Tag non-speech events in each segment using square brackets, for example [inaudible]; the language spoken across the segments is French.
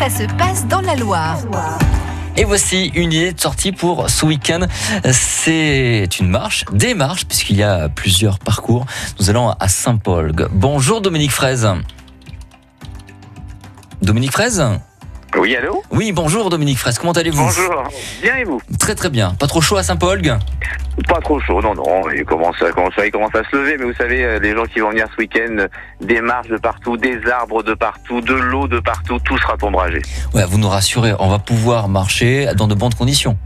ça se passe dans la Loire. Et voici une idée de sortie pour ce week-end. C'est une marche, des marches, puisqu'il y a plusieurs parcours. Nous allons à Saint-Paul. Bonjour Dominique Fraise. Dominique Fraise Oui, allô Oui, bonjour Dominique Fraise, comment allez-vous Bonjour. Bien et vous Très très bien. Pas trop chaud à Saint-Paul Pas trop chaud, non, non. Il commence, à, commence il commence à se lever, mais vous savez, euh, les gens qui vont venir ce week-end, des marches de partout, des arbres de partout, de l'eau de partout, tout sera ombragé. Ouais, vous nous rassurez, on va pouvoir marcher dans de bonnes conditions.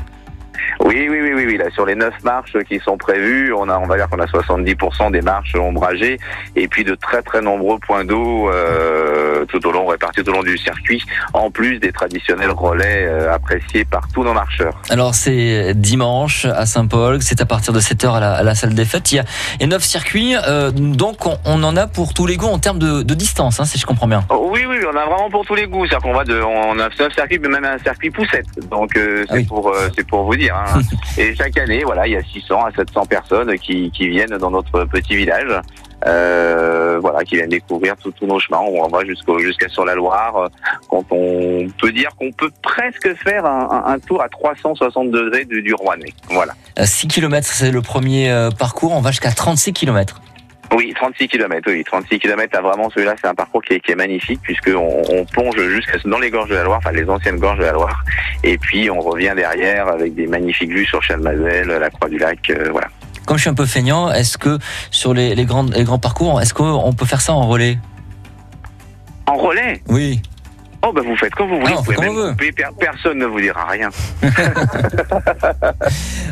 Oui, oui, oui, oui, oui. Là, sur les neuf marches qui sont prévues, on a, on va dire qu'on a 70% des marches ombragées, et puis de très très nombreux points d'eau euh, tout au long, répartis tout au long du circuit, en plus des traditionnels relais euh, appréciés par tous nos marcheurs. Alors c'est dimanche à Saint-Paul, c'est à partir de 7h à la, à la salle des fêtes. Il y a, il y a neuf circuits, euh, donc on, on en a pour tous les goûts en termes de, de distance, hein, si je comprends bien. Oh, Oui, oui, on a vraiment pour tous les goûts. C'est-à-dire qu'on va de, on a un circuit, mais même un circuit poussette. Donc euh, c'est Ah oui. pour, euh, c'est pour vous dire. hein. [laughs] Et chaque année, voilà, il y a 600 à 700 personnes qui, qui viennent dans notre petit village. Euh, voilà, qui viennent découvrir tous nos chemins. On va jusqu'au jusqu'à sur la Loire. euh, Quand on peut dire qu'on peut presque faire un, tour à 360 degrés du, du Rouennais. Voilà. 6 km, c'est le premier euh, parcours, on va jusqu'à 36 km. Oui, 36 km, oui, 36 km, là, vraiment, celui-là, c'est un parcours qui est, qui est magnifique, puisqu'on on plonge jusqu'à dans les gorges de la Loire, enfin, les anciennes gorges de la Loire, et puis on revient derrière avec des magnifiques vues sur Chalmazel, la Croix du Lac, euh, voilà. Comme je suis un peu feignant, est-ce que sur les, les, grandes, les grands parcours, est-ce qu'on peut faire ça en relais? En relais? Oui. Oh, bah, vous faites comme vous voulez, Ah, on vous pouvez comme même couper, per- personne ne vous dira rien. [laughs]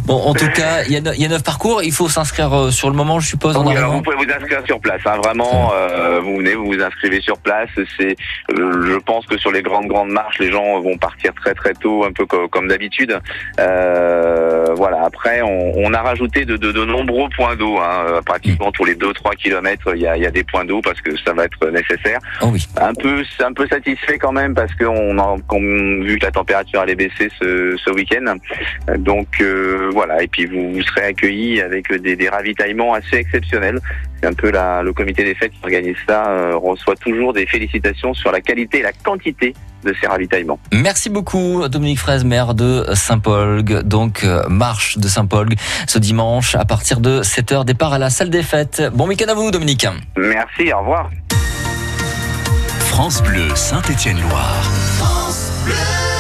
Bon, en tout cas, il y, a neuf- il y a neuf parcours, il faut s'inscrire euh, sur le moment, je suppose, en alors vous pouvez vous inscrire sur place, hein, vraiment, euh, vous venez, vous vous inscrivez sur place, c'est, euh, je pense que sur les grandes grandes marches, les gens vont partir très très tôt, un peu co- comme d'habitude. Euh, voilà. Après, on, on a rajouté de, de, de nombreux points d'eau. Hein. Euh, Pratiquement tous les 2-3 kilomètres, il y a, il y a des points d'eau parce que ça va être nécessaire. Oh oui. Un peu, un peu satisfait quand même parce qu'on a vu que la température allait baisser ce, ce week-end. Euh, Donc euh, voilà. Et puis vous, vous serez accueillis avec des, des ravitaillements assez exceptionnels. C'est un peu la, le comité des fêtes qui organise ça euh, reçoit toujours des félicitations sur la qualité et la quantité de ces ravitaillements. Merci beaucoup, Dominique Fraise, maire de Saint-Paul. Donc, euh, marche de Saint-Paul ce dimanche à partir de 7h, départ à la salle des fêtes. Bon week-end à vous, Dominique. Merci. Au revoir. France Bleu Saint-Étienne-Loire. France Bleu.